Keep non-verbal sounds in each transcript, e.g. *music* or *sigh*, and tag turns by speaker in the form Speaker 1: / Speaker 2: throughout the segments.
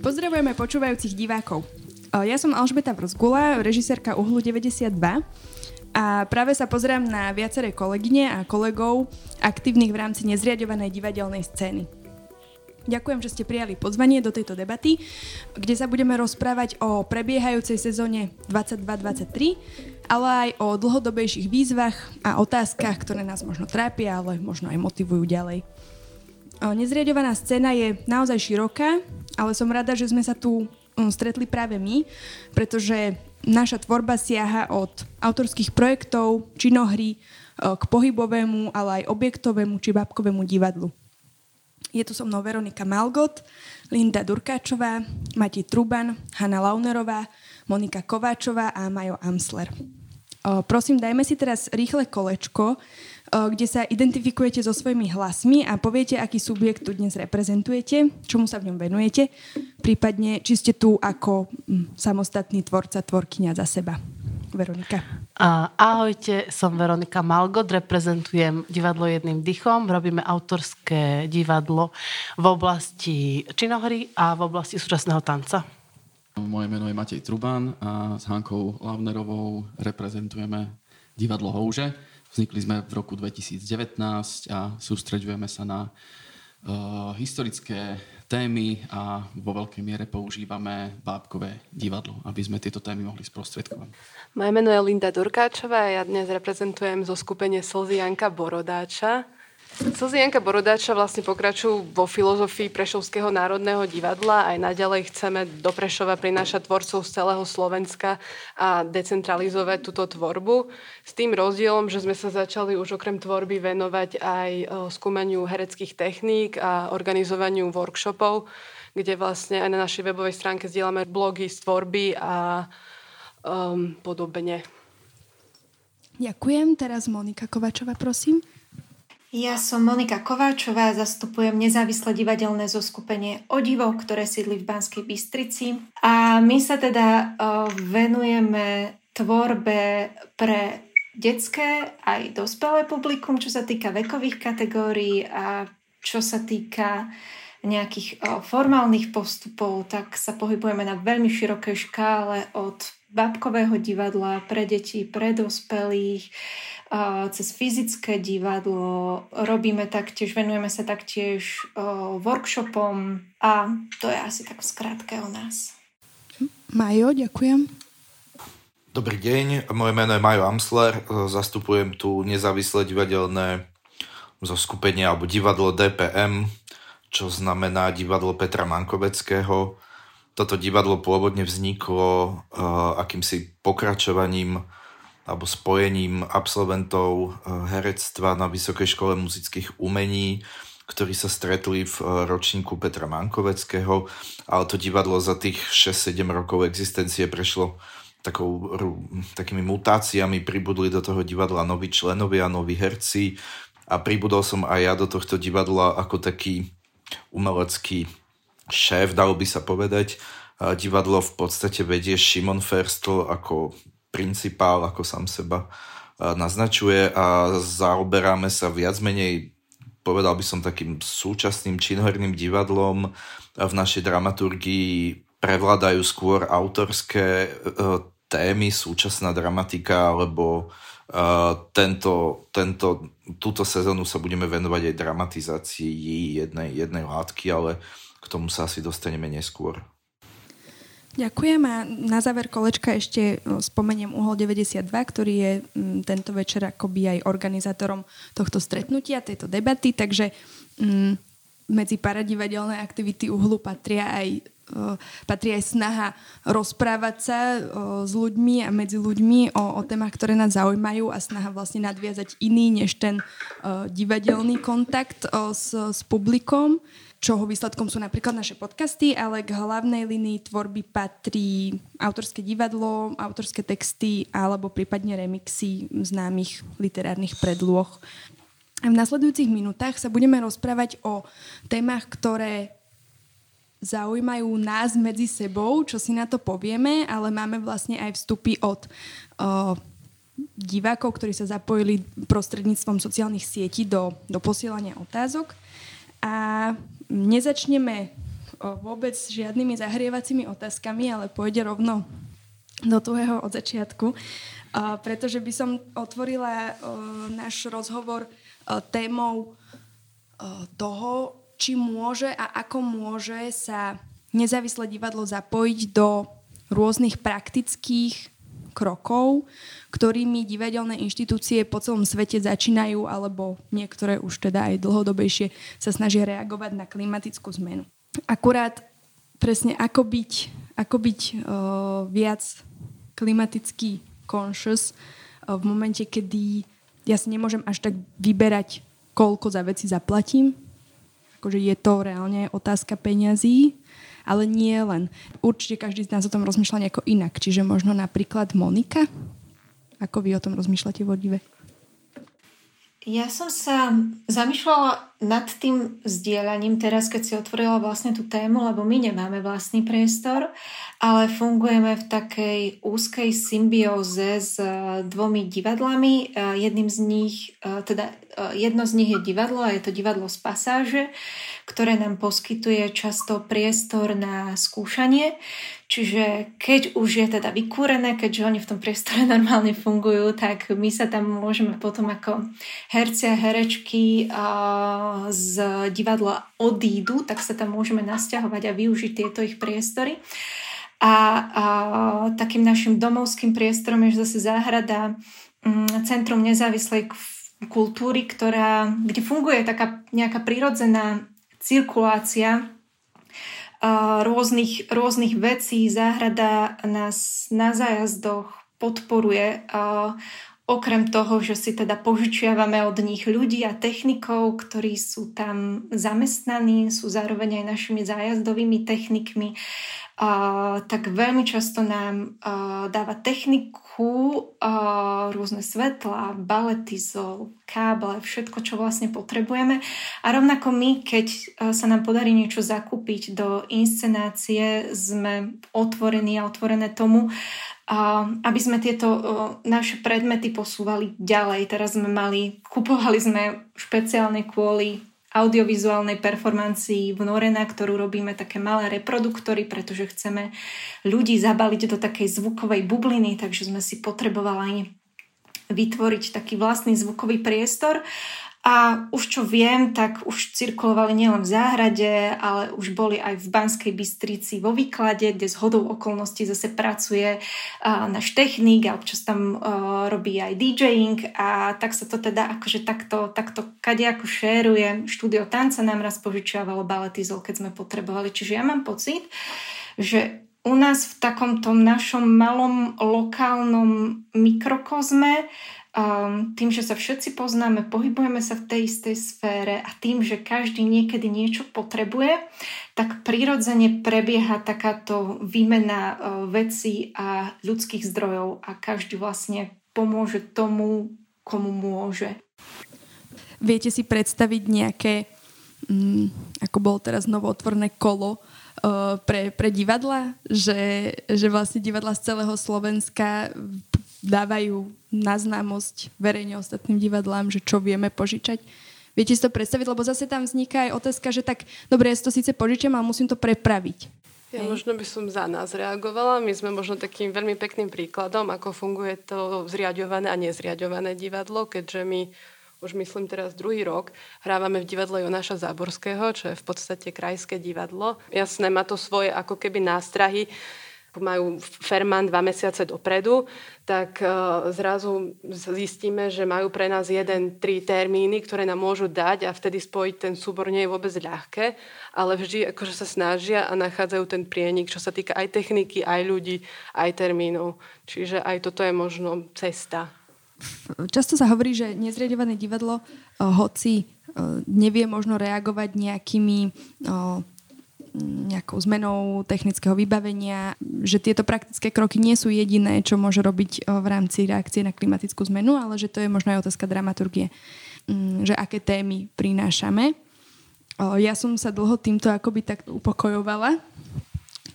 Speaker 1: Pozdravujeme počúvajúcich divákov. Ja som Alžbeta Vrzgula, režisérka Uhlu 92 a práve sa pozerám na viaceré kolegyne a kolegov aktívnych v rámci nezriadovanej divadelnej scény. Ďakujem, že ste prijali pozvanie do tejto debaty, kde sa budeme rozprávať o prebiehajúcej sezóne 22-23, ale aj o dlhodobejších výzvach a otázkach, ktoré nás možno trápia, ale možno aj motivujú ďalej. Nezriadovaná scéna je naozaj široká, ale som rada, že sme sa tu um, stretli práve my, pretože naša tvorba siaha od autorských projektov, činohry, k pohybovému, ale aj objektovému či babkovému divadlu. Je tu so mnou Veronika Malgot, Linda Durkáčová, Mati Truban, Hanna Launerová, Monika Kováčová a Majo Amsler. Prosím, dajme si teraz rýchle kolečko kde sa identifikujete so svojimi hlasmi a poviete, aký subjekt tu dnes reprezentujete, čomu sa v ňom venujete, prípadne či ste tu ako hm, samostatný tvorca, tvorkyňa za seba. Veronika.
Speaker 2: Ahojte, som Veronika Malgot, reprezentujem divadlo jedným dychom, robíme autorské divadlo v oblasti činohry a v oblasti súčasného tanca.
Speaker 3: Moje meno je Matej Truban a s Hankou Lavnerovou reprezentujeme divadlo Houže Vznikli sme v roku 2019 a sústreďujeme sa na historické témy a vo veľkej miere používame bábkové divadlo, aby sme tieto témy mohli sprostredkovať.
Speaker 4: Moje meno je Linda Durkáčová a ja dnes reprezentujem zo skupenie Slzy Janka Borodáča. Slzy Janka Borodáča vlastne pokračujú vo filozofii Prešovského národného divadla. Aj naďalej chceme do Prešova prinášať tvorcov z celého Slovenska a decentralizovať túto tvorbu. S tým rozdielom, že sme sa začali už okrem tvorby venovať aj e, skúmaniu hereckých techník a organizovaniu workshopov, kde vlastne aj na našej webovej stránke zdieľame blogy z tvorby a um, podobne.
Speaker 1: Ďakujem. Teraz Monika Kovačová, prosím.
Speaker 5: Ja som Monika Kováčová, zastupujem nezávislé divadelné zoskupenie Odivo, ktoré sídli v Banskej Bystrici. A my sa teda venujeme tvorbe pre detské aj dospelé publikum, čo sa týka vekových kategórií a čo sa týka nejakých formálnych postupov, tak sa pohybujeme na veľmi širokej škále od babkového divadla pre deti, pre dospelých, cez fyzické divadlo, robíme taktiež, venujeme sa taktiež workshopom a to je asi tak skrátke o nás.
Speaker 1: Majo, ďakujem.
Speaker 6: Dobrý deň, moje meno je Majo Amsler, zastupujem tu nezávislé divadelné zo skupenia alebo divadlo DPM, čo znamená divadlo Petra Mankoveckého. Toto divadlo pôvodne vzniklo uh, akýmsi pokračovaním alebo spojením absolventov eh, herectva na Vysokej škole muzických umení, ktorí sa stretli v eh, ročníku Petra Mankoveckého, ale to divadlo za tých 6-7 rokov existencie prešlo takou, takými mutáciami, pribudli do toho divadla noví členovia, noví herci a pribudol som aj ja do tohto divadla ako taký umelecký šéf, dalo by sa povedať. Divadlo v podstate vedie Šimon Ferstl ako principál, ako sám seba naznačuje a zaoberáme sa viac menej povedal by som takým súčasným činoherným divadlom. V našej dramaturgii prevládajú skôr autorské e, témy, súčasná dramatika, alebo e, tento, tento, túto sezónu sa budeme venovať aj dramatizácii jednej, jednej látky, ale k tomu sa asi dostaneme neskôr.
Speaker 1: Ďakujem a na záver kolečka ešte spomeniem Uhol 92, ktorý je m, tento večer akoby aj organizátorom tohto stretnutia, tejto debaty, takže m, medzi paradivadelné aktivity Uhlu patria aj patrí aj snaha rozprávať sa s ľuďmi a medzi ľuďmi o, o témach, ktoré nás zaujímajú a snaha vlastne nadviazať iný než ten divadelný kontakt s, s publikom čoho výsledkom sú napríklad naše podcasty, ale k hlavnej linii tvorby patrí autorské divadlo, autorské texty alebo prípadne remixy známych literárnych predloh. V nasledujúcich minútach sa budeme rozprávať o témach, ktoré zaujímajú nás medzi sebou, čo si na to povieme, ale máme vlastne aj vstupy od uh, divákov, ktorí sa zapojili prostredníctvom sociálnych sietí do, do posielania otázok. A nezačneme vôbec žiadnymi zahrievacími otázkami, ale pôjde rovno do tuhého od začiatku, pretože by som otvorila náš rozhovor témou toho, či môže a ako môže sa nezávislé divadlo zapojiť do rôznych praktických krokov, ktorými divadelné inštitúcie po celom svete začínajú, alebo niektoré už teda aj dlhodobejšie sa snažia reagovať na klimatickú zmenu. Akurát presne ako byť, ako byť uh, viac klimaticky conscious uh, v momente, kedy ja si nemôžem až tak vyberať, koľko za veci zaplatím. Akože je to reálne otázka peňazí, ale nie len. Určite každý z nás o tom rozmýšľa nejako inak. Čiže možno napríklad Monika? Ako vy o tom rozmýšľate vodive?
Speaker 5: Ja som sa zamýšľala nad tým zdieľaním teraz, keď si otvorila vlastne tú tému, lebo my nemáme vlastný priestor, ale fungujeme v takej úzkej symbióze s e, dvomi divadlami. E, jedným z nich, e, teda jedno z nich je divadlo a je to divadlo z pasáže, ktoré nám poskytuje často priestor na skúšanie. Čiže keď už je teda vykúrené, keďže oni v tom priestore *laughs* normálne fungujú, tak my sa tam môžeme potom ako herci a herečky z divadla odídu, tak sa tam môžeme nasťahovať a využiť tieto ich priestory. A, a takým našim domovským priestorom je zase záhrada mm, Centrum nezávislej kultúry, ktorá, kde funguje taká nejaká prirodzená cirkulácia rôznych, rôznych vecí. Záhrada nás na zájazdoch podporuje. Okrem toho, že si teda požičiavame od nich ľudí a technikov, ktorí sú tam zamestnaní, sú zároveň aj našimi zájazdovými technikmi uh, tak veľmi často nám uh, dáva techniku, uh, rôzne svetlá, baletizol, káble, všetko, čo vlastne potrebujeme. A rovnako my, keď uh, sa nám podarí niečo zakúpiť do inscenácie, sme otvorení a otvorené tomu, uh, aby sme tieto uh, naše predmety posúvali ďalej. Teraz sme mali, kupovali sme špeciálne kvôli audiovizuálnej performancii v Norena, ktorú robíme také malé reproduktory, pretože chceme ľudí zabaliť do takej zvukovej bubliny, takže sme si potrebovali vytvoriť taký vlastný zvukový priestor a už čo viem, tak už cirkulovali nielen v záhrade, ale už boli aj v Banskej Bystrici vo výklade, kde z hodou okolností zase pracuje uh, náš technik a občas tam uh, robí aj DJing a tak sa to teda akože takto, takto ako šéruje. Štúdio tanca nám raz požičiavalo baletizol, keď sme potrebovali. Čiže ja mám pocit, že u nás v takomto našom malom lokálnom mikrokozme um, tým, že sa všetci poznáme, pohybujeme sa v tej istej sfére a tým, že každý niekedy niečo potrebuje, tak prirodzene prebieha takáto výmena uh, vecí a ľudských zdrojov a každý vlastne pomôže tomu, komu môže.
Speaker 1: Viete si predstaviť nejaké, mm, ako bolo teraz novootvorné kolo pre, pre divadla, že, že vlastne divadla z celého Slovenska dávajú na známosť verejne ostatným divadlám, že čo vieme požičať. Viete si to predstaviť? Lebo zase tam vzniká aj otázka, že tak, dobre, ja si to síce požičam, ale musím to prepraviť.
Speaker 4: Ja možno by som za nás reagovala. My sme možno takým veľmi pekným príkladom, ako funguje to zriadované a nezriadované divadlo, keďže my už myslím teraz druhý rok, hrávame v divadle Jonáša Záborského, čo je v podstate krajské divadlo. Jasné, má to svoje ako keby nástrahy, majú Ferman dva mesiace dopredu, tak uh, zrazu zistíme, že majú pre nás jeden, tri termíny, ktoré nám môžu dať a vtedy spojiť ten súbor nie je vôbec ľahké, ale vždy akože sa snažia a nachádzajú ten prienik, čo sa týka aj techniky, aj ľudí, aj termínov. Čiže aj toto je možno cesta.
Speaker 1: Často sa hovorí, že nezriadované divadlo, uh, hoci uh, nevie možno reagovať nejakými nejakou zmenou technického vybavenia, že tieto praktické kroky nie sú jediné, čo môže robiť v rámci reakcie na klimatickú zmenu, ale že to je možno aj otázka dramaturgie, mm, že aké témy prinášame. Ja som sa dlho týmto akoby tak upokojovala,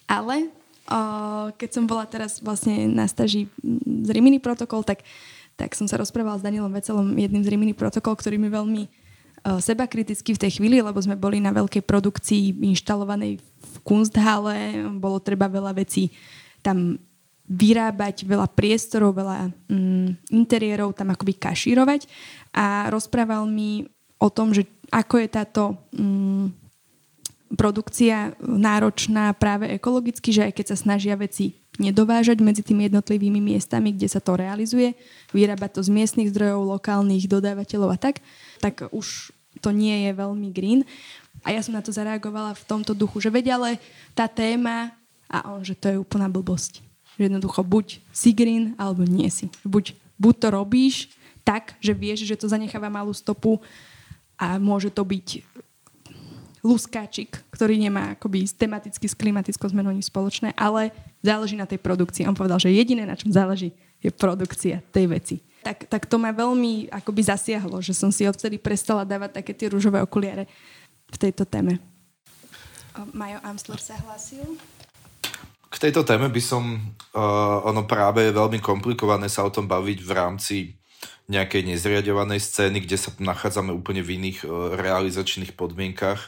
Speaker 1: ale keď som bola teraz vlastne na staži z Rimini protokol, tak tak som sa rozprávala s Danielom Vecelom, jedným z Rimini protokol, ktorý mi veľmi uh, seba kriticky v tej chvíli, lebo sme boli na veľkej produkcii inštalovanej v Kunsthale, bolo treba veľa vecí tam vyrábať, veľa priestorov, veľa mm, interiérov tam akoby kašírovať. A rozprával mi o tom, že ako je táto mm, produkcia náročná práve ekologicky, že aj keď sa snažia veci nedovážať medzi tými jednotlivými miestami, kde sa to realizuje, vyrábať to z miestnych zdrojov, lokálnych dodávateľov a tak, tak už to nie je veľmi green. A ja som na to zareagovala v tomto duchu, že vedia, ale tá téma a on, že to je úplná blbosť. Že jednoducho buď si green, alebo nie si. Buď, buď to robíš tak, že vieš, že to zanecháva malú stopu a môže to byť luskáčik, ktorý nemá akoby tematicky s klimatickou zmenou nič spoločné, ale záleží na tej produkcii. On povedal, že jediné, na čom záleží, je produkcia tej veci. Tak, tak to ma veľmi akoby zasiahlo, že som si odvtedy prestala dávať také tie rúžové okuliare v tejto téme. Majo Amsler sa hlásil.
Speaker 6: K tejto téme by som, uh, ono práve je veľmi komplikované sa o tom baviť v rámci nejakej nezriadovanej scény, kde sa nachádzame úplne v iných uh, realizačných podmienkach.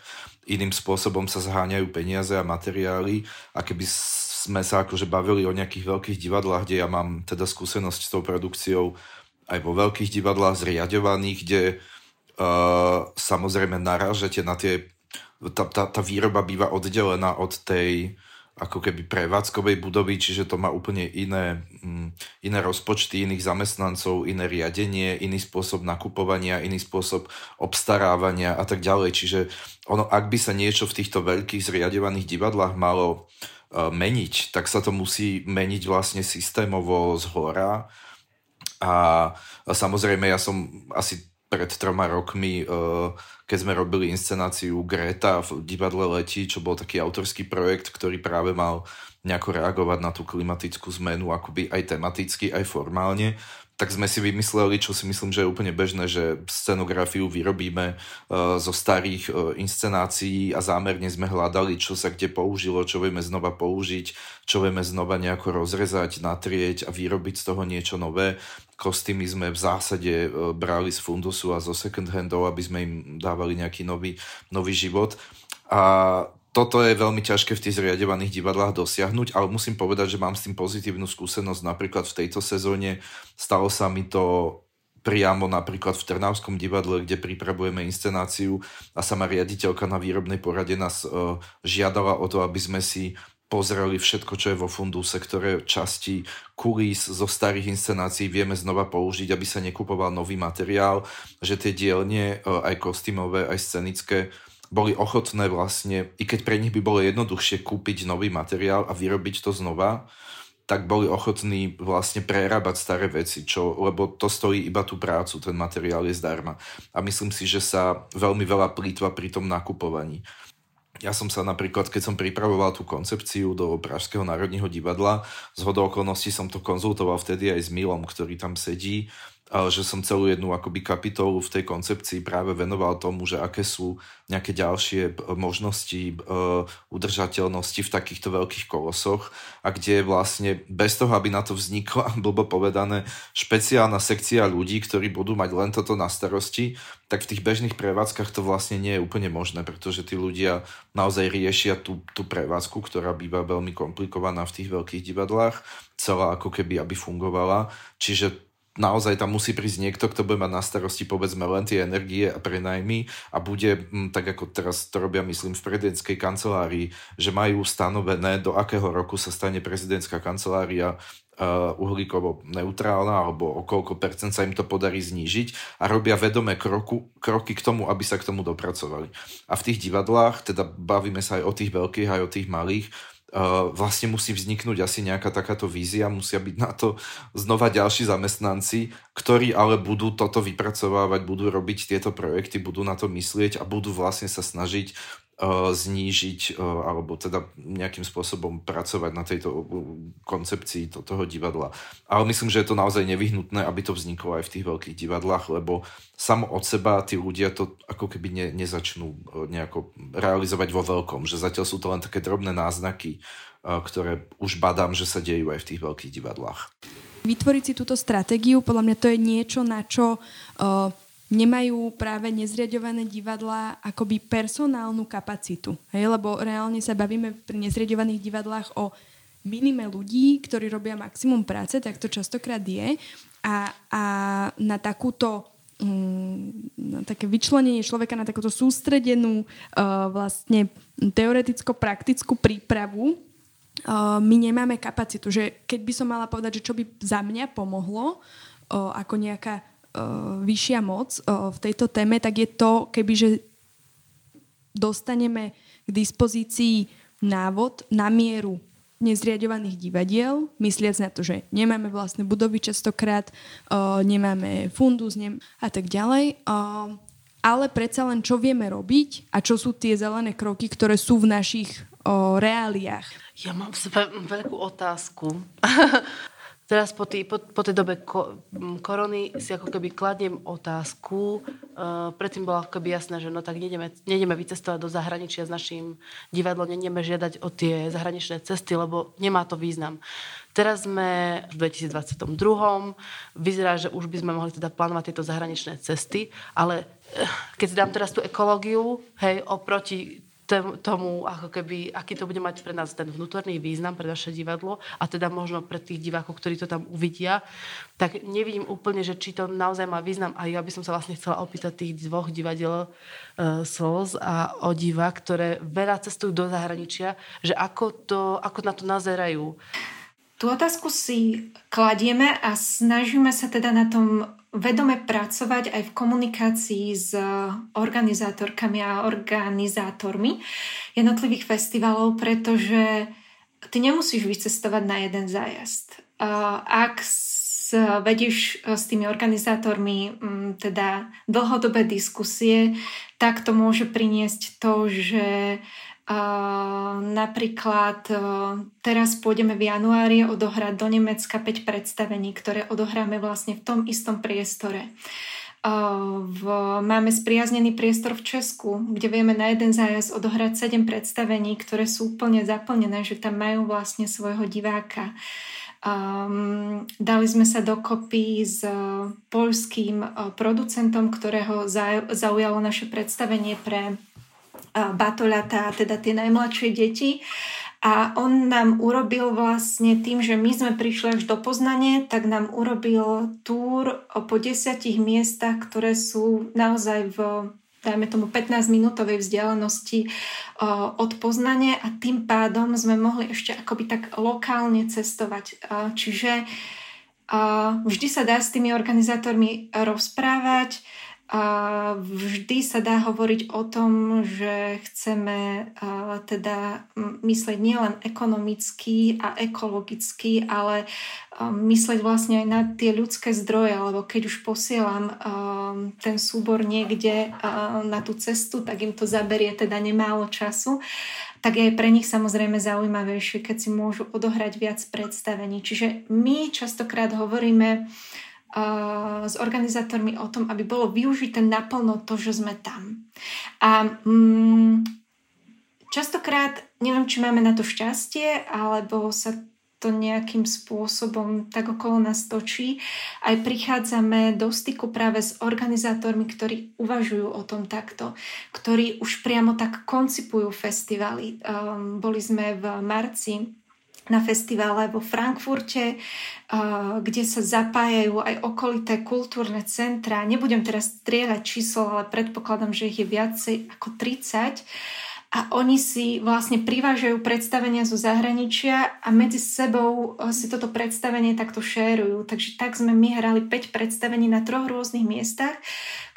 Speaker 6: Iným spôsobom sa zháňajú peniaze a materiály. A keby sme sa akože bavili o nejakých veľkých divadlách, kde ja mám teda skúsenosť s tou produkciou aj vo veľkých divadlách zriadovaných, kde uh, samozrejme narážete na tie tá, tá, tá výroba býva oddelená od tej ako keby prevádzkovej budovy, čiže to má úplne iné, mm, iné rozpočty iných zamestnancov, iné riadenie, iný spôsob nakupovania, iný spôsob obstarávania a tak ďalej. Čiže ono, ak by sa niečo v týchto veľkých zriadovaných divadlách malo uh, meniť, tak sa to musí meniť vlastne systémovo z hora. A, a samozrejme, ja som asi pred troma rokmi uh, keď sme robili inscenáciu Greta v divadle Letí, čo bol taký autorský projekt, ktorý práve mal nejako reagovať na tú klimatickú zmenu, akoby aj tematicky, aj formálne, tak sme si vymysleli, čo si myslím, že je úplne bežné, že scenografiu vyrobíme uh, zo starých uh, inscenácií a zámerne sme hľadali, čo sa kde použilo, čo vieme znova použiť, čo vieme znova nejako rozrezať, natrieť a vyrobiť z toho niečo nové. Kostýmy sme v zásade uh, brali z fundusu a zo second handov, aby sme im dávali nejaký nový, nový život. A toto je veľmi ťažké v tých zriadovaných divadlách dosiahnuť, ale musím povedať, že mám s tým pozitívnu skúsenosť. Napríklad v tejto sezóne stalo sa mi to priamo napríklad v Trnavskom divadle, kde pripravujeme inscenáciu a sama riaditeľka na výrobnej porade nás uh, žiadala o to, aby sme si pozreli všetko, čo je vo funduse, ktoré časti kulís zo starých inscenácií vieme znova použiť, aby sa nekupoval nový materiál, že tie dielne, uh, aj kostýmové, aj scenické, boli ochotné vlastne, i keď pre nich by bolo jednoduchšie kúpiť nový materiál a vyrobiť to znova, tak boli ochotní vlastne prerábať staré veci, čo, lebo to stojí iba tú prácu, ten materiál je zdarma. A myslím si, že sa veľmi veľa plýtva pri tom nakupovaní. Ja som sa napríklad, keď som pripravoval tú koncepciu do Pražského národního divadla, z hodou okolností som to konzultoval vtedy aj s Milom, ktorý tam sedí že som celú jednu akoby kapitolu v tej koncepcii práve venoval tomu, že aké sú nejaké ďalšie možnosti uh, udržateľnosti v takýchto veľkých kolosoch a kde vlastne bez toho, aby na to vznikla, *laughs* blbo povedané, špeciálna sekcia ľudí, ktorí budú mať len toto na starosti, tak v tých bežných prevádzkach to vlastne nie je úplne možné, pretože tí ľudia naozaj riešia tú, tú prevádzku, ktorá býva veľmi komplikovaná v tých veľkých divadlách, celá ako keby, aby fungovala. Čiže naozaj tam musí prísť niekto, kto bude mať na starosti povedzme len tie energie a prenajmy a bude, mm, tak ako teraz to robia myslím v prezidentskej kancelárii, že majú stanovené, do akého roku sa stane prezidentská kancelária uh, uhlíkovo neutrálna alebo o koľko percent sa im to podarí znížiť a robia vedomé kroku, kroky k tomu, aby sa k tomu dopracovali. A v tých divadlách, teda bavíme sa aj o tých veľkých, aj o tých malých, vlastne musí vzniknúť asi nejaká takáto vízia, musia byť na to znova ďalší zamestnanci, ktorí ale budú toto vypracovávať, budú robiť tieto projekty, budú na to myslieť a budú vlastne sa snažiť znížiť uh, alebo teda nejakým spôsobom pracovať na tejto koncepcii to, toho divadla. Ale myslím, že je to naozaj nevyhnutné, aby to vzniklo aj v tých veľkých divadlách, lebo samo od seba tí ľudia to ako keby ne, nezačnú nejako realizovať vo veľkom, že zatiaľ sú to len také drobné náznaky, ktoré už badám, že sa dejú aj v tých veľkých divadlách.
Speaker 1: vytvoriť si túto stratégiu, podľa mňa to je niečo, na čo uh, nemajú práve nezriadované divadlá akoby personálnu kapacitu. Hej? Lebo reálne sa bavíme pri nezriadovaných divadlách o minime ľudí, ktorí robia maximum práce, tak to častokrát je. A, a na takúto mm, na také vyčlenenie človeka na takúto sústredenú uh, vlastne teoreticko-praktickú prípravu uh, my nemáme kapacitu. Že keď by som mala povedať, že čo by za mňa pomohlo uh, ako nejaká vyššia moc uh, v tejto téme, tak je to, keby že dostaneme k dispozícii návod na mieru nezriadovaných divadiel, mysliac na to, že nemáme vlastné budovy častokrát, uh, nemáme fundus nem- a tak ďalej. Ale predsa len čo vieme robiť a čo sú tie zelené kroky, ktoré sú v našich reáliách.
Speaker 2: Ja mám veľkú otázku. *laughs* Teraz po, tý, po, po tej dobe ko, korony si ako keby kladiem otázku. Uh, predtým bolo ako keby jasné, že no tak nejdeme, nejdeme vycestovať do zahraničia s našim divadlom, nejdeme žiadať o tie zahraničné cesty, lebo nemá to význam. Teraz sme v 2022. Vyzerá, že už by sme mohli teda plánovať tieto zahraničné cesty, ale eh, keď si dám teraz tú ekológiu, hej, oproti tomu, ako keby, aký to bude mať pre nás ten vnútorný význam pre naše divadlo a teda možno pre tých divákov, ktorí to tam uvidia, tak nevidím úplne, že či to naozaj má význam. A ja by som sa vlastne chcela opýtať tých dvoch divadiel uh, Souls a Odiva, ktoré veľa cestujú do zahraničia, že ako, to, ako na to nazerajú.
Speaker 5: Tú otázku si kladieme a snažíme sa teda na tom vedome pracovať aj v komunikácii s organizátorkami a organizátormi jednotlivých festivalov, pretože ty nemusíš vycestovať na jeden zájazd. Ak vedieš s tými organizátormi teda dlhodobé diskusie, tak to môže priniesť to, že Napríklad uh, teraz pôjdeme v januári odohrať do Nemecka 5 predstavení, ktoré odohráme vlastne v tom istom priestore. Uh, v, máme spriaznený priestor v Česku, kde vieme na jeden zájazd odohrať 7 predstavení, ktoré sú úplne zaplnené, že tam majú vlastne svojho diváka. Um, dali sme sa dokopy s uh, poľským uh, producentom, ktorého zaujalo naše predstavenie pre batoľatá, teda tie najmladšie deti. A on nám urobil vlastne tým, že my sme prišli až do Poznanie, tak nám urobil túr po desiatich miestach, ktoré sú naozaj v dajme tomu 15-minútovej vzdialenosti od Poznania a tým pádom sme mohli ešte akoby tak lokálne cestovať. Čiže vždy sa dá s tými organizátormi rozprávať, a vždy sa dá hovoriť o tom, že chceme teda mysleť nielen ekonomicky a ekologicky, ale mysleť vlastne aj na tie ľudské zdroje, lebo keď už posielam ten súbor niekde na tú cestu, tak im to zaberie teda nemálo času tak je pre nich samozrejme zaujímavejšie, keď si môžu odohrať viac predstavení. Čiže my častokrát hovoríme s organizátormi o tom, aby bolo využité naplno to, že sme tam. A mm, častokrát, neviem, či máme na to šťastie, alebo sa to nejakým spôsobom tak okolo nás točí. Aj prichádzame do styku práve s organizátormi, ktorí uvažujú o tom takto, ktorí už priamo tak koncipujú festivaly. Um, boli sme v marci na festivale vo Frankfurte, kde sa zapájajú aj okolité kultúrne centra. Nebudem teraz strieľať číslo, ale predpokladám, že ich je viacej ako 30 a oni si vlastne privážajú predstavenia zo zahraničia a medzi sebou e, si toto predstavenie takto šérujú. Takže tak sme my hrali 5 predstavení na troch rôznych miestach,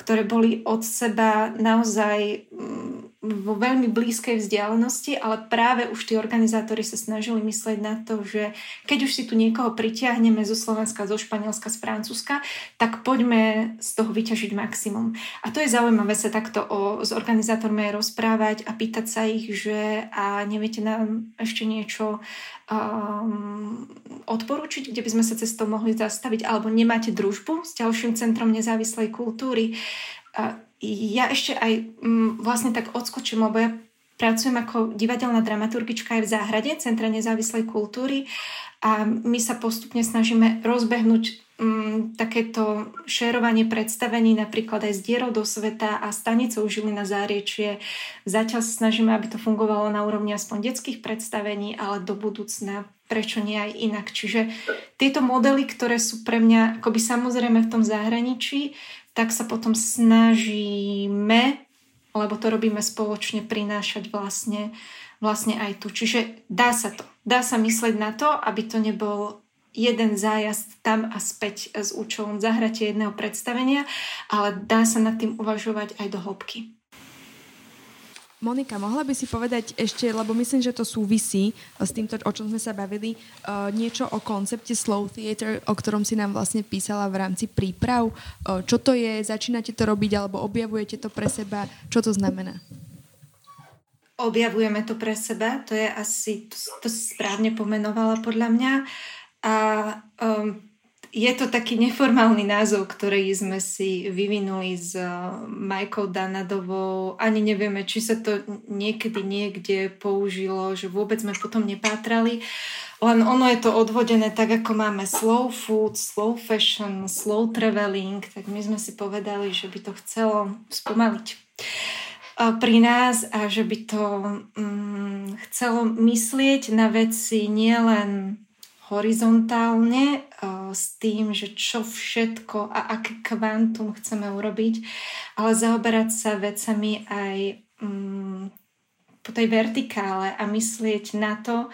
Speaker 5: ktoré boli od seba naozaj mm, vo veľmi blízkej vzdialenosti, ale práve už tí organizátori sa snažili myslieť na to, že keď už si tu niekoho pritiahneme zo Slovenska, zo Španielska, z Francúzska, tak poďme z toho vyťažiť maximum. A to je zaujímavé sa takto o, s organizátormi rozprávať a pýtať sa ich, že a neviete nám ešte niečo um, odporúčiť, kde by sme sa cestou mohli zastaviť, alebo nemáte družbu s ďalším centrom nezávislej kultúry. Ja ešte aj um, vlastne tak odskočím, lebo ja pracujem ako divadelná dramaturgička aj v záhrade Centra nezávislej kultúry a my sa postupne snažíme rozbehnúť um, takéto šerovanie predstavení napríklad aj z dierou do sveta a stanicou žili na záriečie. Zatiaľ sa snažíme, aby to fungovalo na úrovni aspoň detských predstavení, ale do budúcna prečo nie aj inak. Čiže tieto modely, ktoré sú pre mňa akoby samozrejme v tom zahraničí, tak sa potom snažíme, lebo to robíme spoločne, prinášať vlastne, vlastne aj tu. Čiže dá sa to. Dá sa mysleť na to, aby to nebol jeden zájazd tam a späť s účelom zahratia jedného predstavenia, ale dá sa nad tým uvažovať aj do hĺbky.
Speaker 1: Monika, mohla by si povedať ešte, lebo myslím, že to súvisí s týmto, o čom sme sa bavili, uh, niečo o koncepte Slow Theater, o ktorom si nám vlastne písala v rámci príprav. Uh, čo to je, začínate to robiť alebo objavujete to pre seba? Čo to znamená?
Speaker 5: Objavujeme to pre seba, to je asi, to, to si správne pomenovala podľa mňa. A um, je to taký neformálny názov, ktorý sme si vyvinuli s uh, Majkou Danadovou. Ani nevieme, či sa to niekedy niekde použilo, že vôbec sme potom nepátrali. Len ono je to odvodené tak, ako máme slow food, slow fashion, slow traveling, tak my sme si povedali, že by to chcelo spomaliť uh, pri nás a že by to um, chcelo myslieť na veci nielen horizontálne uh, s tým, že čo všetko a aké kvantum chceme urobiť, ale zaoberať sa vecami aj um, po tej vertikále a myslieť na to,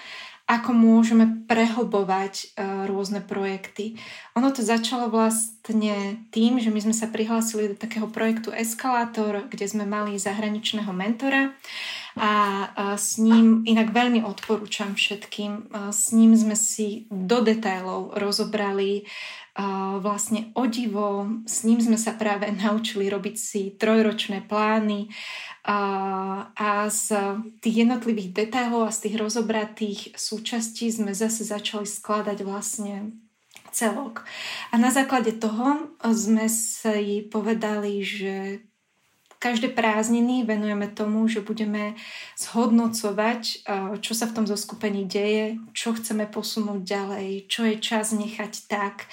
Speaker 5: ako môžeme prehlbovať uh, rôzne projekty. Ono to začalo vlastne tým, že my sme sa prihlásili do takého projektu Eskalátor, kde sme mali zahraničného mentora a, a s ním, inak veľmi odporúčam všetkým, s ním sme si do detailov rozobrali vlastne o divo, s ním sme sa práve *laughs* naučili robiť si trojročné plány, a, z tých jednotlivých detailov a z tých rozobratých súčastí sme zase začali skladať vlastne celok. A na základe toho sme si povedali, že každé prázdniny venujeme tomu, že budeme zhodnocovať, čo sa v tom zoskupení deje, čo chceme posunúť ďalej, čo je čas nechať tak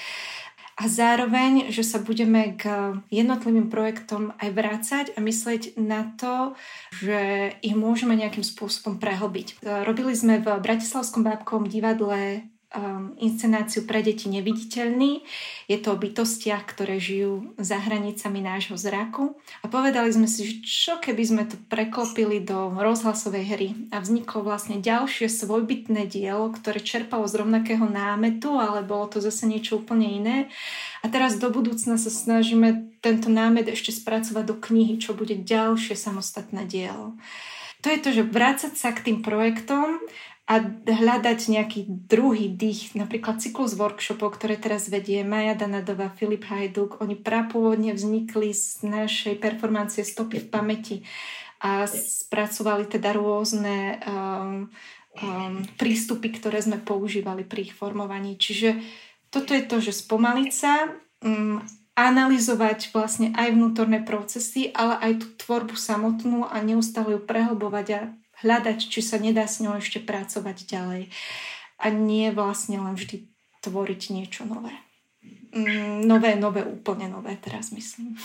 Speaker 5: a zároveň, že sa budeme k jednotlivým projektom aj vrácať a myslieť na to, že ich môžeme nejakým spôsobom prehlbiť. Robili sme v Bratislavskom bábkovom divadle um, inscenáciu pre deti neviditeľný. Je to o bytostiach, ktoré žijú za hranicami nášho zraku. A povedali sme si, že čo keby sme to preklopili do rozhlasovej hry a vzniklo vlastne ďalšie svojbytné dielo, ktoré čerpalo z rovnakého námetu, ale bolo to zase niečo úplne iné. A teraz do budúcna sa snažíme tento námet ešte spracovať do knihy, čo bude ďalšie samostatné dielo. To je to, že vrácať sa k tým projektom a hľadať nejaký druhý dých, napríklad cyklus workshopov, ktoré teraz vedie Maja Danadová, Filip Hajduk. Oni prapôvodne vznikli z našej performancie Stopy v pamäti a spracovali teda rôzne um, um, prístupy, ktoré sme používali pri ich formovaní. Čiže toto je to, že spomaliť sa, um, analyzovať vlastne aj vnútorné procesy, ale aj tú tvorbu samotnú a neustále ju prehlbovať a hľadať, či sa nedá s ňou ešte pracovať ďalej. A nie vlastne len vždy tvoriť niečo nové. Mm, nové, nové, úplne nové teraz myslím.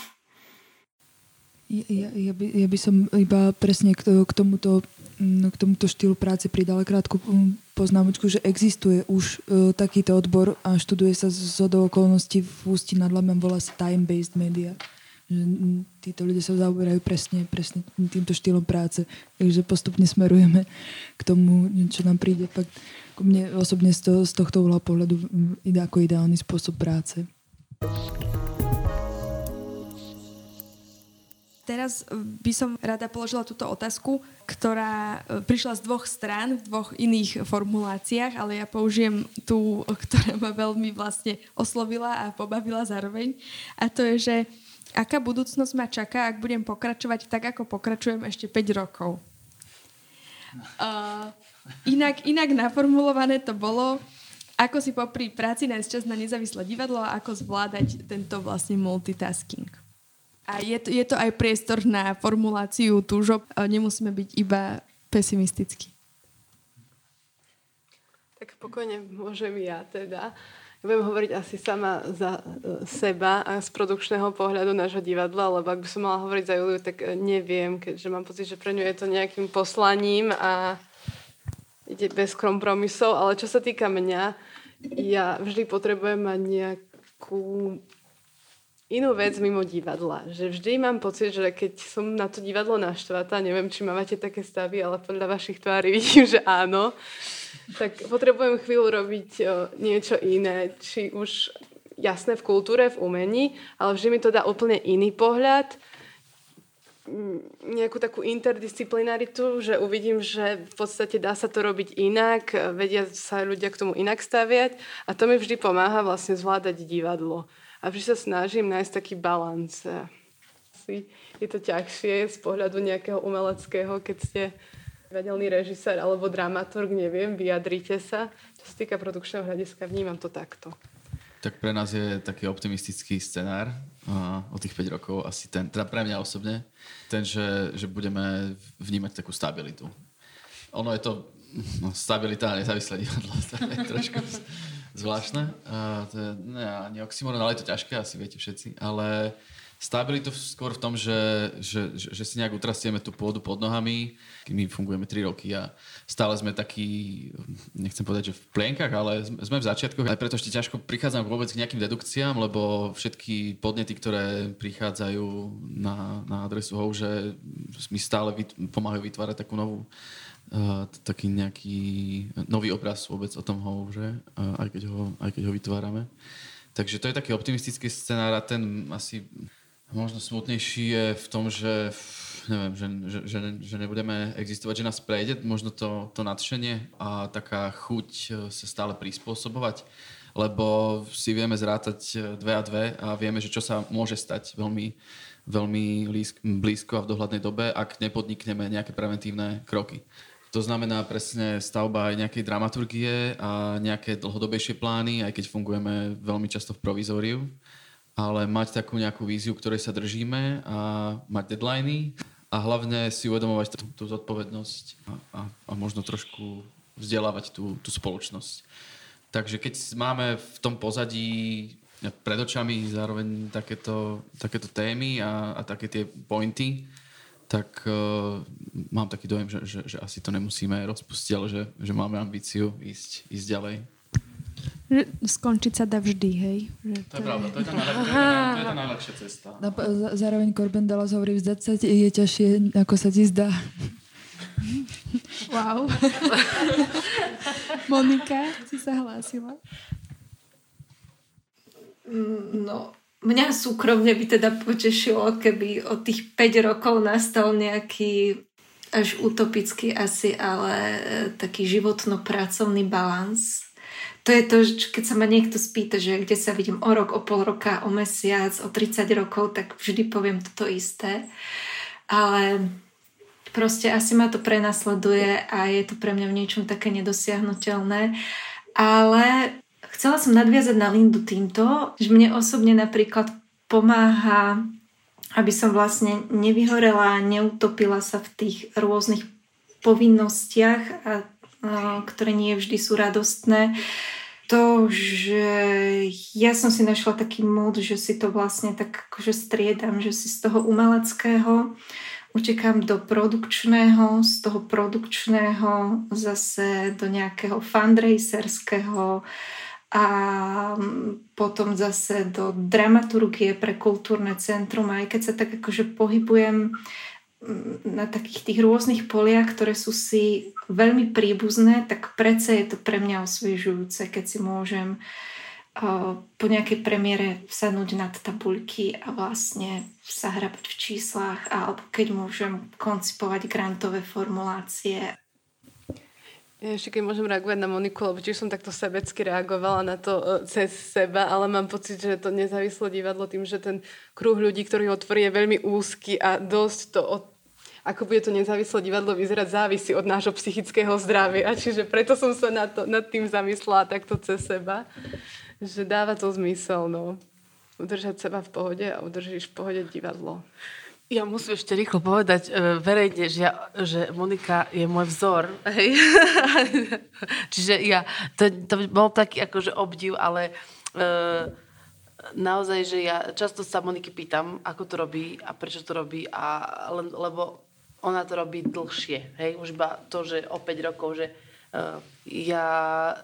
Speaker 7: Ja, ja, by, ja by som iba presne k, k, tomuto, mm, k tomuto štýlu práce pridala krátku mm, poznámočku, že existuje už uh, takýto odbor a študuje sa z okolností v Ústí nad Labem, volá sa Time-Based Media že títo ľudia sa zaoberajú presne, presne týmto štýlom práce. Takže postupne smerujeme k tomu, čo nám príde fakt mne osobne z, toho, z tohto uhla pohľadu ide ako ideálny spôsob práce.
Speaker 1: Teraz by som rada položila túto otázku, ktorá e, prišla z dvoch strán, v dvoch iných formuláciách, ale ja použijem tú, ktorá ma veľmi vlastne oslovila a pobavila zároveň. A to je, že Aká budúcnosť ma čaká, ak budem pokračovať tak, ako pokračujem ešte 5 rokov? Uh, inak, inak naformulované to bolo, ako si popri práci nájsť čas na nezávislé divadlo a ako zvládať tento vlastne multitasking. A je to, je to aj priestor na formuláciu túžob. Nemusíme byť iba pesimistický.
Speaker 4: Tak pokojne môžem ja teda. Budem hovoriť asi sama za e, seba a z produkčného pohľadu nášho divadla, lebo ak by som mala hovoriť za Juliu, tak e, neviem, keďže mám pocit, že pre ňu je to nejakým poslaním a ide bez kompromisov, ale čo sa týka mňa, ja vždy potrebujem mať nejakú inú vec mimo divadla. Že vždy mám pocit, že keď som na to divadlo naštvatá, neviem, či máte také stavy, ale podľa vašich tvári *laughs* vidím, že áno, tak potrebujem chvíľu robiť o, niečo iné, či už jasné v kultúre, v umení, ale vždy mi to dá úplne iný pohľad, nejakú takú interdisciplinaritu, že uvidím, že v podstate dá sa to robiť inak, vedia sa ľudia k tomu inak staviať a to mi vždy pomáha vlastne zvládať divadlo. A vždy sa snažím nájsť taký balans. Je to ťažšie z pohľadu nejakého umeleckého, keď ste divadelný režisér alebo dramaturg, neviem, vyjadrite sa. Čo sa týka produkčného hľadiska, vnímam to takto.
Speaker 3: Tak pre nás je taký optimistický scenár uh, o tých 5 rokov asi ten, teda pre mňa osobne, ten, že, že budeme vnímať takú stabilitu. Ono je to, no, stabilita nezávislé divadlo, *laughs* to je trošku zvláštne. Uh, to je ne, ani oxymoron, ale je to ťažké, asi viete všetci, ale stabilitu skôr v tom, že, že, že, že si nejak utrastieme tú pôdu pod nohami. My fungujeme 3 roky a stále sme takí, nechcem povedať, že v plienkach, ale sme v začiatkoch. Aj preto ešte ťažko prichádzam vôbec k nejakým dedukciám, lebo všetky podnety, ktoré prichádzajú na, na adresu HOU, že mi stále vyt, pomáhajú vytvárať takú novú Uh, taký nejaký nový obraz vôbec o tom HOU, že? Uh, aj, keď ho, aj keď ho vytvárame. Takže to je taký optimistický scenár a ten asi Možno smutnejší je v tom, že neviem, že, že, že, že nebudeme existovať, že nás prejde možno to, to nadšenie a taká chuť e, sa stále prispôsobovať, lebo si vieme zrátať e, dve a dve a vieme, že čo sa môže stať veľmi, veľmi blízko a v dohľadnej dobe, ak nepodnikneme nejaké preventívne kroky. To znamená presne stavba aj nejakej dramaturgie a nejaké dlhodobejšie plány, aj keď fungujeme veľmi často v provizóriu ale mať takú nejakú víziu, ktorej sa držíme a mať deadliny a hlavne si uvedomovať tú, tú zodpovednosť a, a, a možno trošku vzdelávať tú, tú spoločnosť. Takže keď máme v tom pozadí pred očami zároveň takéto, takéto témy a, a také tie pointy, tak uh, mám taký dojem, že, že, že asi to nemusíme rozpustiť, ale že, že máme ambíciu ísť, ísť ďalej.
Speaker 1: Že skončiť sa dá vždy, hej?
Speaker 3: Že to, to je pravda, to je tá, *laughs* najlepšia, cesta.
Speaker 7: No, zároveň Corbin Dallas hovorí, vzdať sa je ťažšie, ako sa ti zdá.
Speaker 1: Wow. *laughs* Monika, si sa hlásila?
Speaker 5: Mm, no, mňa súkromne by teda potešilo, keby od tých 5 rokov nastal nejaký až utopický asi, ale e, taký životno-pracovný balans to je to, keď sa ma niekto spýta, že kde sa vidím o rok, o pol roka, o mesiac, o 30 rokov, tak vždy poviem toto isté. Ale proste asi ma to prenasleduje a je to pre mňa v niečom také nedosiahnutelné. Ale chcela som nadviazať na Lindu týmto, že mne osobne napríklad pomáha, aby som vlastne nevyhorela, neutopila sa v tých rôznych povinnostiach, a, a, ktoré nie vždy sú radostné. To, že ja som si našla taký mód, že si to vlastne tak akože striedam, že si z toho umeleckého utekám do produkčného, z toho produkčného zase do nejakého fundraiserského a potom zase do dramaturgie pre kultúrne centrum. Aj keď sa tak akože pohybujem na takých tých rôznych poliach, ktoré sú si veľmi príbuzné, tak predsa je to pre mňa osviežujúce, keď si môžem po nejakej premiére vsadnúť nad tabuľky a vlastne sa hrabať v číslach alebo keď môžem koncipovať grantové formulácie.
Speaker 4: Ja ešte keď môžem reagovať na Moniku, lebo tiež som takto sebecky reagovala na to uh, cez seba, ale mám pocit, že to nezávislé divadlo tým, že ten kruh ľudí, ktorý ho tvorí, je veľmi úzky a dosť to od ako bude to nezávislé divadlo vyzerať, závisí od nášho psychického zdravia. *laughs* Čiže preto som sa nad, to, nad tým zamyslela takto cez seba, že dáva to zmysel, no. Udržať seba v pohode a udržíš v pohode divadlo.
Speaker 2: Ja musím ešte rýchlo povedať uh, verejne, že, ja, že Monika je môj vzor. Hej. *laughs* Čiže ja, to, to bol taký akože obdiv, ale uh, naozaj, že ja často sa Moniky pýtam, ako to robí a prečo to robí, a, len, lebo ona to robí dlhšie. Hej? Už iba to, že o 5 rokov, že uh, ja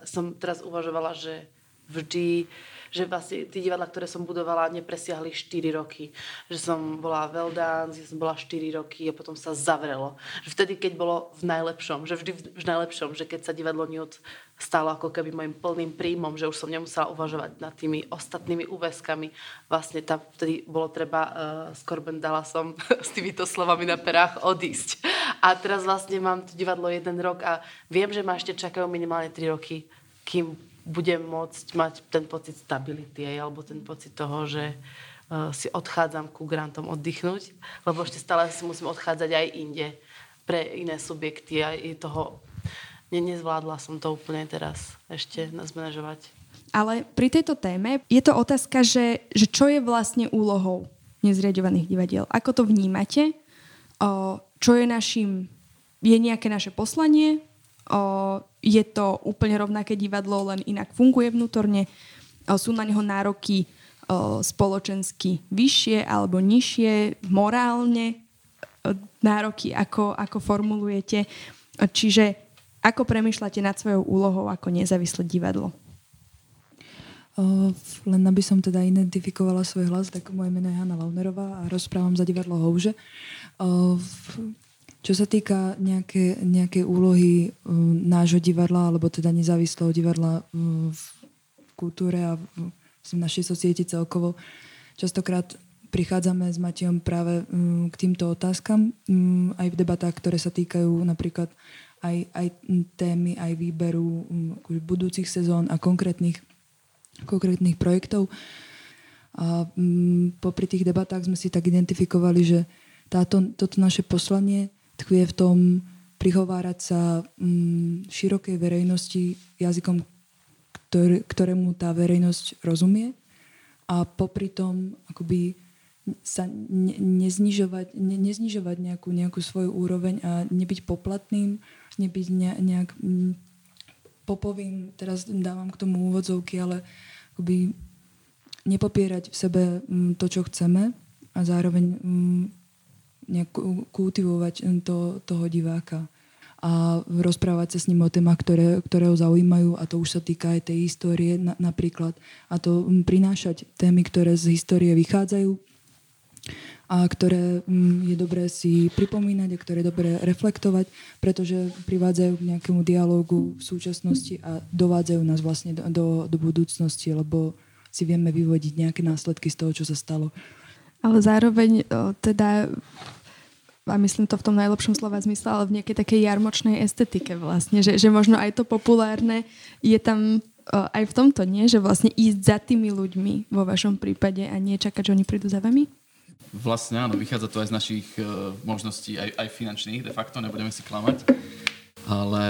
Speaker 2: som teraz uvažovala, že vždy že vlastne tie divadla, ktoré som budovala, nepresiahli 4 roky. Že som bola well dance, ja som bola 4 roky a potom sa zavrelo. Že vtedy, keď bolo v najlepšom, že vždy v, najlepšom, že keď sa divadlo Newt stalo ako keby môjim plným príjmom, že už som nemusela uvažovať nad tými ostatnými úväzkami. Vlastne tam vtedy bolo treba uh, s Corben Dallasom *laughs* s týmito slovami na perách odísť. A teraz vlastne mám to divadlo jeden rok a viem, že ma ešte čakajú minimálne 3 roky, kým budem môcť mať ten pocit stability alebo ten pocit toho, že uh, si odchádzam ku grantom oddychnúť, lebo ešte stále si musím odchádzať aj inde pre iné subjekty a je toho ne, nezvládla som to úplne teraz ešte zmanéžovať.
Speaker 1: Ale pri tejto téme je to otázka, že, že čo je vlastne úlohou nezriadovaných divadiel. Ako to vnímate? O, čo je našim... Je nejaké naše poslanie? Je to úplne rovnaké divadlo, len inak funguje vnútorne. Sú na neho nároky spoločensky vyššie alebo nižšie, morálne nároky, ako, ako formulujete. Čiže ako premyšľate nad svojou úlohou ako nezávislé divadlo?
Speaker 7: Uh, len aby som teda identifikovala svoj hlas, tak moje meno je Hanna Launerová a rozprávam za divadlo Houže. Uh, čo sa týka nejaké, nejaké úlohy um, nášho divadla, alebo teda nezávislého divadla um, v kultúre a v, v našej societe celkovo, častokrát prichádzame s Matejom práve um, k týmto otázkam, um, aj v debatách, ktoré sa týkajú napríklad aj, aj témy, aj výberu um, budúcich sezón a konkrétnych, konkrétnych projektov. A um, popri tých debatách sme si tak identifikovali, že táto, toto naše poslanie tkvie v tom prihovárať sa mm, širokej verejnosti jazykom, ktorý, ktorému tá verejnosť rozumie a popri tom akoby sa ne, neznižovať, ne, neznižovať nejakú, nejakú svoju úroveň a nebyť poplatným, nebyť ne, nejak mm, popovým, teraz dávam k tomu úvodzovky, ale akoby nepopierať v sebe mm, to, čo chceme a zároveň mm, nejak kultivovať to, toho diváka a rozprávať sa s ním o témach, ktoré, ktoré ho zaujímajú a to už sa týka aj tej histórie na, napríklad a to prinášať témy, ktoré z histórie vychádzajú a ktoré je dobré si pripomínať a ktoré je dobré reflektovať, pretože privádzajú k nejakému dialógu v súčasnosti a dovádzajú nás vlastne do, do, do budúcnosti, lebo si vieme vyvodiť nejaké následky z toho, čo sa stalo.
Speaker 1: Ale zároveň teda a myslím to v tom najlepšom slova zmysle, ale v nejakej takej jarmočnej estetike vlastne, že, že možno aj to populárne je tam o, aj v tomto, nie? Že vlastne ísť za tými ľuďmi vo vašom prípade a nie čakať, že oni prídu za vami?
Speaker 3: Vlastne áno, vychádza to aj z našich uh, možností, aj, aj finančných, de facto, nebudeme si klamať. Ale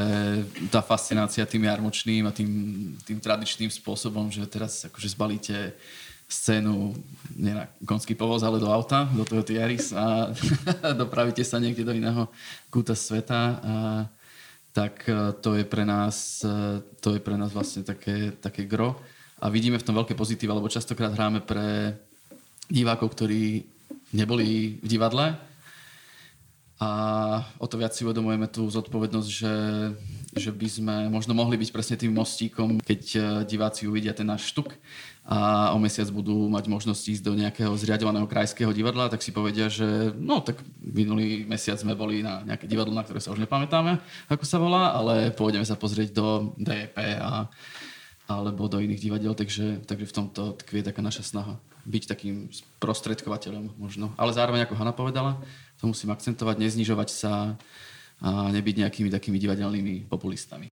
Speaker 3: tá fascinácia tým jarmočným a tým, tým tradičným spôsobom, že teraz akože zbalíte scénu nie na konský povoz, ale do auta, do toho Yaris a *laughs* dopravíte sa niekde do iného kúta sveta. A, tak e, to je pre nás, e, to je pre nás vlastne také, také gro. A vidíme v tom veľké pozitíva, lebo častokrát hráme pre divákov, ktorí neboli v divadle a o to viac si uvedomujeme tú zodpovednosť, že, že by sme možno mohli byť presne tým mostíkom, keď e, diváci uvidia ten náš štuk a o mesiac budú mať možnosť ísť do nejakého zriadovaného krajského divadla, tak si povedia, že no tak minulý mesiac sme boli na nejaké divadlo, na ktoré sa už nepamätáme, ako sa volá, ale pôjdeme sa pozrieť do DEP a, alebo do iných divadiel, takže, takže v tomto tkvie taká naša snaha byť takým prostredkovateľom možno. Ale zároveň, ako Hanna povedala, to musím akcentovať, neznižovať sa a nebyť nejakými takými divadelnými populistami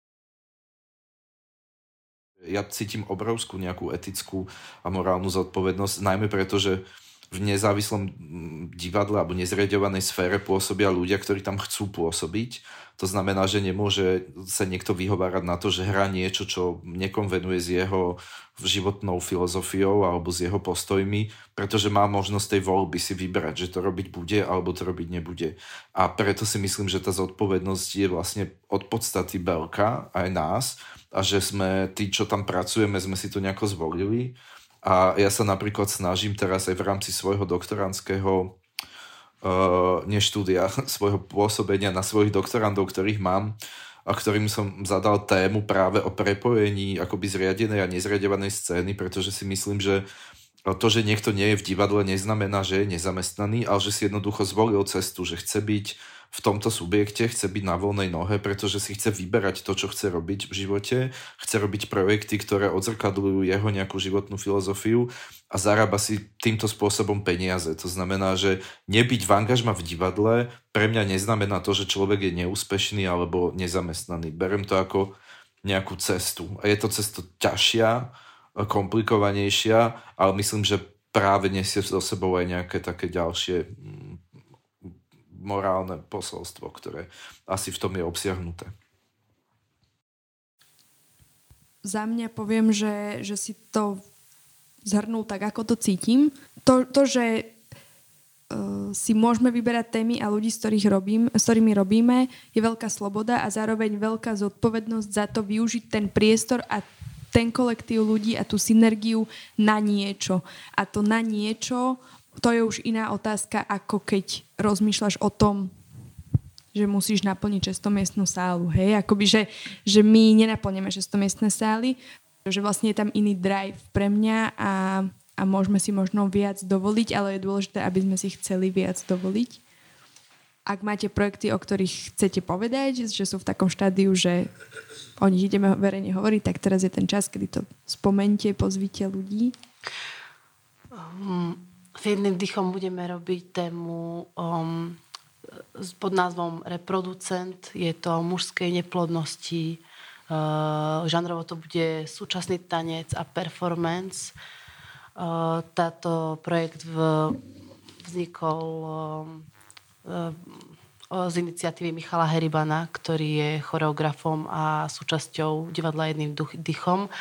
Speaker 6: ja cítim obrovskú nejakú etickú a morálnu zodpovednosť, najmä preto, že v nezávislom divadle alebo nezriadovanej sfére pôsobia ľudia, ktorí tam chcú pôsobiť. To znamená, že nemôže sa niekto vyhovárať na to, že hrá niečo, čo nekonvenuje s jeho životnou filozofiou alebo s jeho postojmi, pretože má možnosť tej voľby si vybrať, že to robiť bude alebo to robiť nebude. A preto si myslím, že tá zodpovednosť je vlastne od podstaty veľká aj nás a že sme tí, čo tam pracujeme, sme si to nejako zvolili a ja sa napríklad snažím teraz aj v rámci svojho doktorandského uh, neštúdia, *laughs* svojho pôsobenia na svojich doktorandov, ktorých mám, a ktorým som zadal tému práve o prepojení akoby zriadenej a nezriadovanej scény, pretože si myslím, že to, že niekto nie je v divadle, neznamená, že je nezamestnaný, ale že si jednoducho zvolil cestu, že chce byť v tomto subjekte, chce byť na voľnej nohe, pretože si chce vyberať to, čo chce robiť v živote, chce robiť projekty, ktoré odzrkadľujú jeho nejakú životnú filozofiu a zarába si týmto spôsobom peniaze. To znamená, že nebyť v angažma v divadle pre mňa neznamená to, že človek je neúspešný alebo nezamestnaný. Berem to ako nejakú cestu. A je to cesta ťažšia, komplikovanejšia, ale myslím, že práve nesie so sebou aj nejaké také ďalšie mm, morálne posolstvo, ktoré asi v tom je obsiahnuté.
Speaker 1: Za mňa poviem, že, že si to zhrnul tak, ako to cítim. To, to že uh, si môžeme vyberať témy a ľudí, s, ktorých robím, s ktorými robíme, je veľká sloboda a zároveň veľká zodpovednosť za to využiť ten priestor a ten kolektív ľudí a tú synergiu na niečo. A to na niečo to je už iná otázka, ako keď rozmýšľaš o tom, že musíš naplniť 600-miestnú sálu. Hej? Akoby, že, že my nenaplníme 600-miestne sály, že vlastne je tam iný drive pre mňa a, a môžeme si možno viac dovoliť, ale je dôležité, aby sme si chceli viac dovoliť. Ak máte projekty, o ktorých chcete povedať, že sú v takom štádiu, že o nich ideme verejne hovoriť, tak teraz je ten čas, kedy to spomente, pozvite ľudí.
Speaker 2: Um s jedným dychom budeme robiť tému um, pod názvom Reproducent. Je to o mužskej neplodnosti. Uh, žanrovo to bude súčasný tanec a performance. Uh, táto projekt v, vznikol um, uh, z iniciatívy Michala Heribana, ktorý je choreografom a súčasťou divadla jedným dychom.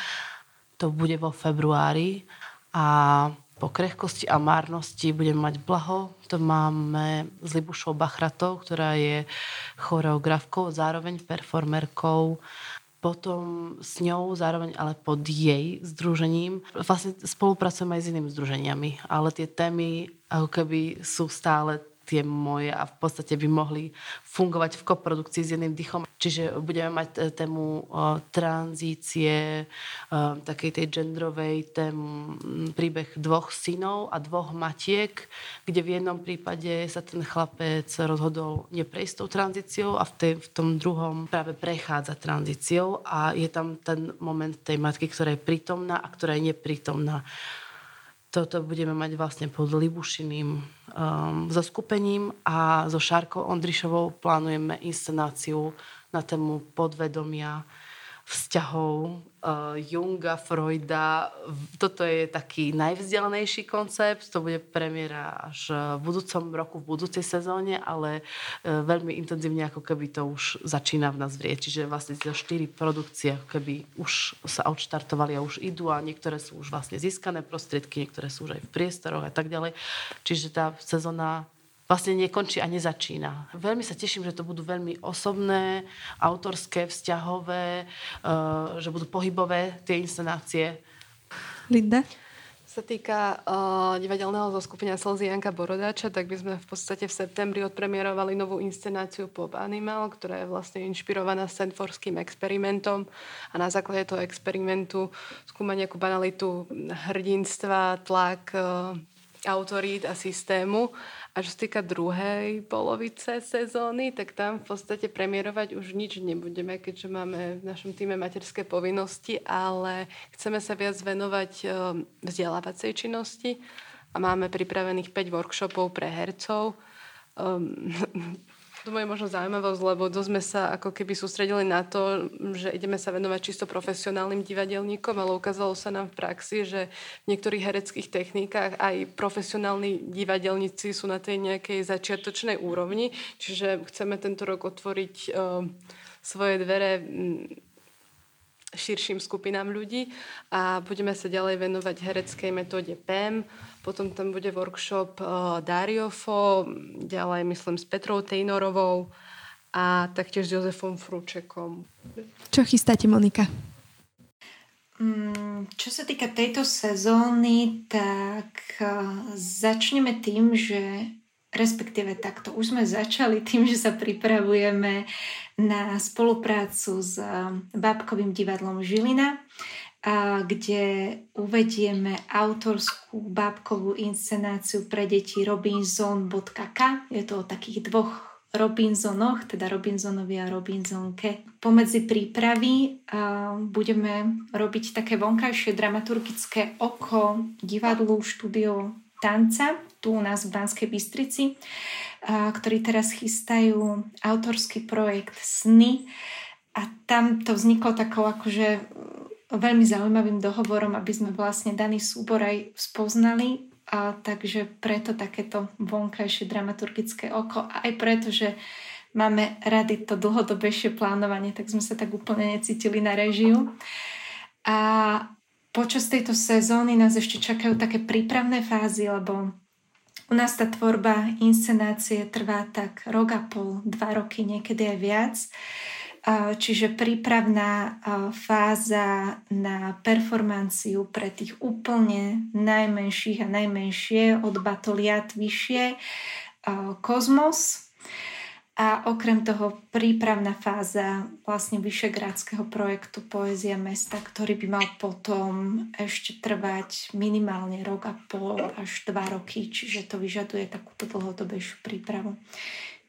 Speaker 2: To bude vo februári. A po krehkosti a márnosti budeme mať blaho. To máme s Libušou Bachratou, ktorá je choreografkou, zároveň performerkou. Potom s ňou, zároveň ale pod jej združením. Vlastne spolupracujeme aj s inými združeniami, ale tie témy ako keby sú stále tie moje a v podstate by mohli fungovať v koprodukcii s jedným dychom. Čiže budeme mať e, tému o, tranzície, o, takej tej genderovej tému príbeh dvoch synov a dvoch matiek, kde v jednom prípade sa ten chlapec rozhodol neprejsť tou tranzíciou a v, tej, v tom druhom práve prechádza tranzíciou a je tam ten moment tej matky, ktorá je prítomná a ktorá je neprítomná toto budeme mať vlastne pod Libušiným um, zaskupením a so Šárkou Ondrišovou plánujeme inscenáciu na tému podvedomia, vzťahov uh, Junga, Freuda. Toto je taký najvzdelanejší koncept, to bude premiéra až v budúcom roku, v budúcej sezóne, ale uh, veľmi intenzívne ako keby to už začína v nás vrieť. Čiže vlastne tie štyri produkcie ako keby už sa odštartovali a už idú a niektoré sú už vlastne získané prostriedky, niektoré sú už aj v priestoroch a tak ďalej. Čiže tá sezóna vlastne nekončí a nezačína. Veľmi sa teším, že to budú veľmi osobné, autorské, vzťahové, uh, že budú pohybové tie inscenácie.
Speaker 1: Linda?
Speaker 4: sa týka uh, divadelného zoskupenia Slzy Janka Borodáča, tak by sme v podstate v septembri odpremierovali novú inscenáciu Pop Animal, ktorá je vlastne inšpirovaná Stanfordským experimentom a na základe toho experimentu skúma nejakú banalitu hrdinstva, tlak, uh, autorít a systému a čo sa týka druhej polovice sezóny, tak tam v podstate premiérovať už nič nebudeme, keďže máme v našom týme materské povinnosti, ale chceme sa viac venovať eh, vzdelávacej činnosti a máme pripravených 5 workshopov pre hercov. Um, *laughs* To je možno zaujímavosť, lebo to sme sa ako keby sústredili na to, že ideme sa venovať čisto profesionálnym divadelníkom, ale ukázalo sa nám v praxi, že v niektorých hereckých technikách aj profesionálni divadelníci sú na tej nejakej začiatočnej úrovni, čiže chceme tento rok otvoriť uh, svoje dvere širším skupinám ľudí a budeme sa ďalej venovať hereckej metóde PEM, potom tam bude workshop uh, Dariofo, ďalej myslím s Petrou Tejnorovou a taktiež s Jozefom Fručekom.
Speaker 1: Čo chystáte, Monika?
Speaker 5: Mm, čo sa týka tejto sezóny, tak uh, začneme tým, že respektíve takto už sme začali tým, že sa pripravujeme na spoluprácu s Bábkovým divadlom Žilina, kde uvedieme autorskú bábkovú inscenáciu pre deti robinson.k. Je to o takých dvoch Robinsonoch, teda Robinsonovi a Robinsonke. Pomedzi prípravy budeme robiť také vonkajšie dramaturgické oko divadlu, štúdio tanca tu u nás v Banskej Bystrici, ktorí teraz chystajú autorský projekt Sny a tam to vzniklo takou akože veľmi zaujímavým dohovorom, aby sme vlastne daný súbor aj spoznali a takže preto takéto vonkajšie dramaturgické oko aj preto, že máme rady to dlhodobejšie plánovanie, tak sme sa tak úplne necítili na režiu. A počas tejto sezóny nás ešte čakajú také prípravné fázy, lebo u nás tá tvorba inscenácie trvá tak rok a pol, dva roky, niekedy aj viac. Čiže prípravná fáza na performanciu pre tých úplne najmenších a najmenšie od batoliat vyššie Kozmos, a okrem toho prípravná fáza vlastne Vyšegrádskeho projektu Poézia mesta, ktorý by mal potom ešte trvať minimálne rok a pol až dva roky, čiže to vyžaduje takúto dlhodobejšiu prípravu.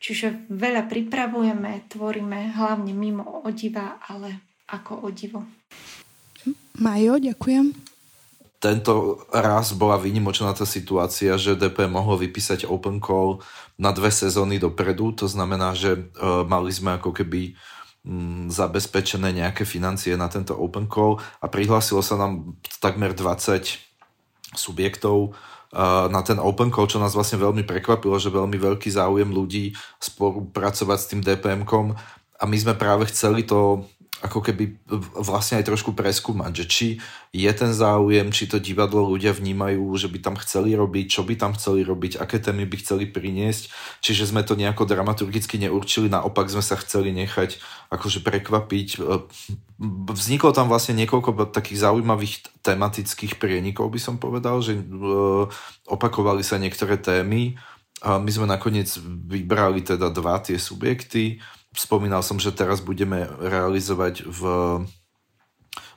Speaker 5: Čiže veľa pripravujeme, tvoríme hlavne mimo odiva, ale ako odivo.
Speaker 1: Majo, ďakujem
Speaker 6: tento raz bola výnimočná tá situácia, že DP mohlo vypísať open call na dve sezóny dopredu, to znamená, že uh, mali sme ako keby um, zabezpečené nejaké financie na tento open call a prihlásilo sa nám takmer 20 subjektov uh, na ten open call, čo nás vlastne veľmi prekvapilo, že veľmi veľký záujem ľudí spolupracovať s tým DPM-kom a my sme práve chceli to ako keby vlastne aj trošku preskúmať, že či je ten záujem, či to divadlo ľudia vnímajú, že by tam chceli robiť, čo by tam chceli robiť, aké témy by chceli priniesť. Čiže sme to nejako dramaturgicky neurčili, naopak sme sa chceli nechať akože prekvapiť. Vzniklo tam vlastne niekoľko takých zaujímavých tematických prienikov, by som povedal, že e, opakovali sa niektoré témy. My sme nakoniec vybrali teda dva tie subjekty Spomínal som, že teraz budeme realizovať v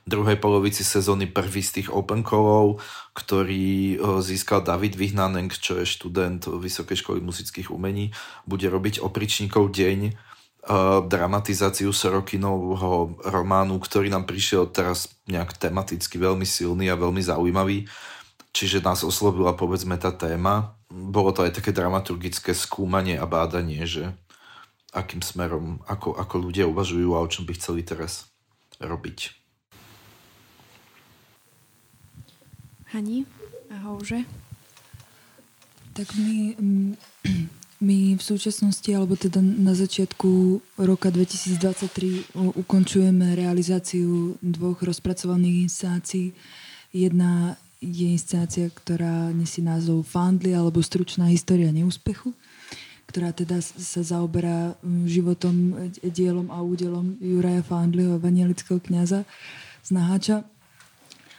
Speaker 6: druhej polovici sezóny prvý z tých open callov, ktorý získal David Vyhnanenk, čo je študent Vysokej školy muzických umení. Bude robiť Opričníkov deň, dramatizáciu Sorokinovho románu, ktorý nám prišiel teraz nejak tematicky veľmi silný a veľmi zaujímavý. Čiže nás oslovila povedzme tá téma. Bolo to aj také dramaturgické skúmanie a bádanie, že akým smerom, ako, ako ľudia uvažujú a o čom by chceli teraz robiť.
Speaker 1: Hani, ahojže.
Speaker 7: Tak my, mm, *clears throat* my v súčasnosti, alebo teda na začiatku roka 2023 ukončujeme realizáciu dvoch rozpracovaných inscenácií. Jedna je inscenácia, ktorá nesie názov Fandly alebo Stručná história neúspechu ktorá teda sa zaoberá mm, životom, e, dielom a údelom Juraja Fandliho, evangelického kniaza z Naháča.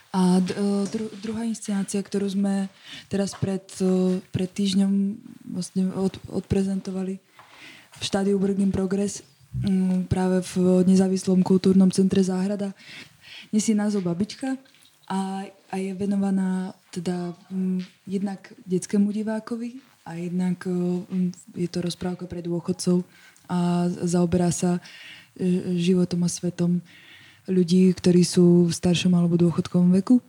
Speaker 7: A e, dru, druhá inscenácia, ktorú sme teraz pred, e, pred týždňom vlastne od, odprezentovali v štádiu Work in Progress mm, práve v nezávislom kultúrnom centre Záhrada, nesie názov Babička a, a je venovaná teda m, jednak detskému divákovi, a jednak mm, je to rozprávka pre dôchodcov a zaoberá sa e, životom a svetom ľudí, ktorí sú v staršom alebo dôchodkovom veku.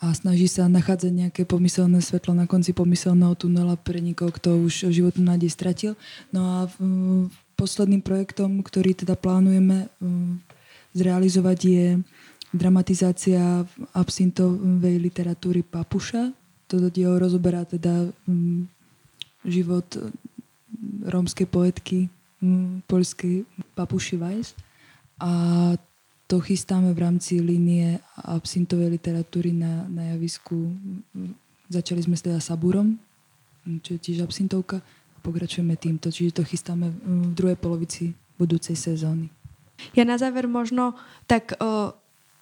Speaker 7: a snaží sa nachádzať nejaké pomyselné svetlo na konci pomyselného tunela pre nikoho, kto už životnú nádej stratil. No a posledným projektom, ktorý teda plánujeme zrealizovať je dramatizácia absintovej literatúry Papuša. Toto dielo rozoberá teda život rómskej poetky poľskej Papuši Weiss. A to chystáme v rámci línie absintovej literatúry na, na javisku. Začali sme teda Sabúrom, čo je tiež absintovka a pokračujeme týmto. Čiže to chystáme v druhej polovici budúcej sezóny.
Speaker 1: Ja na záver možno tak o,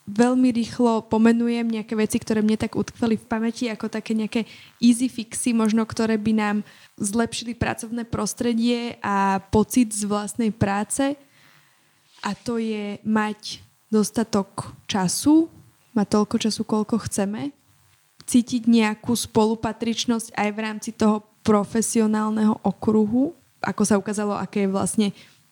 Speaker 1: veľmi rýchlo pomenujem nejaké veci, ktoré mne tak utkveli v pamäti, ako také nejaké easy fixy, možno ktoré by nám zlepšili pracovné prostredie a pocit z vlastnej práce. A to je mať dostatok času, mať toľko času, koľko chceme, cítiť nejakú spolupatričnosť aj v rámci toho profesionálneho okruhu, ako sa ukázalo, aké je vlastne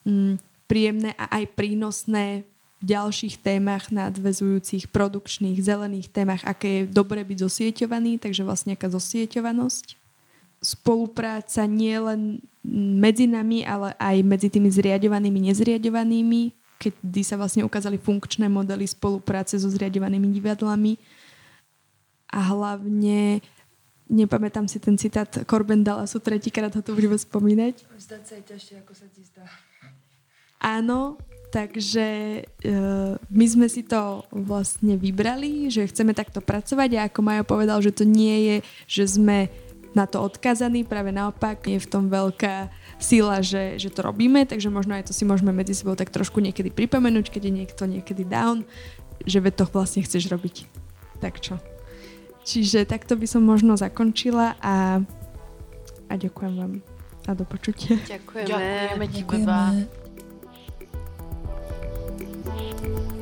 Speaker 1: mm, príjemné a aj prínosné ďalších témach nadvezujúcich produkčných, zelených témach, aké je dobre byť zosieťovaný, takže vlastne nejaká zosieťovanosť. Spolupráca nie len medzi nami, ale aj medzi tými zriadovanými, nezriadovanými kedy sa vlastne ukázali funkčné modely spolupráce so zriadovanými divadlami a hlavne nepamätám si ten citát Corben sú tretíkrát ho tu budeme spomínať.
Speaker 7: Zdať sa je ťažšie, ako sa ti zdá.
Speaker 1: Áno, takže uh, my sme si to vlastne vybrali, že chceme takto pracovať a ako Majo povedal, že to nie je, že sme na to odkazaní, práve naopak je v tom veľká sila, že, že to robíme, takže možno aj to si môžeme medzi sebou tak trošku niekedy pripomenúť, keď je niekto niekedy down, že ve to vlastne chceš robiť. Tak čo. Čiže takto by som možno zakončila a, a ďakujem vám a do počutia.
Speaker 4: Ďakujeme.
Speaker 2: Ďakujeme ti,
Speaker 7: Ďakujeme. Thank you.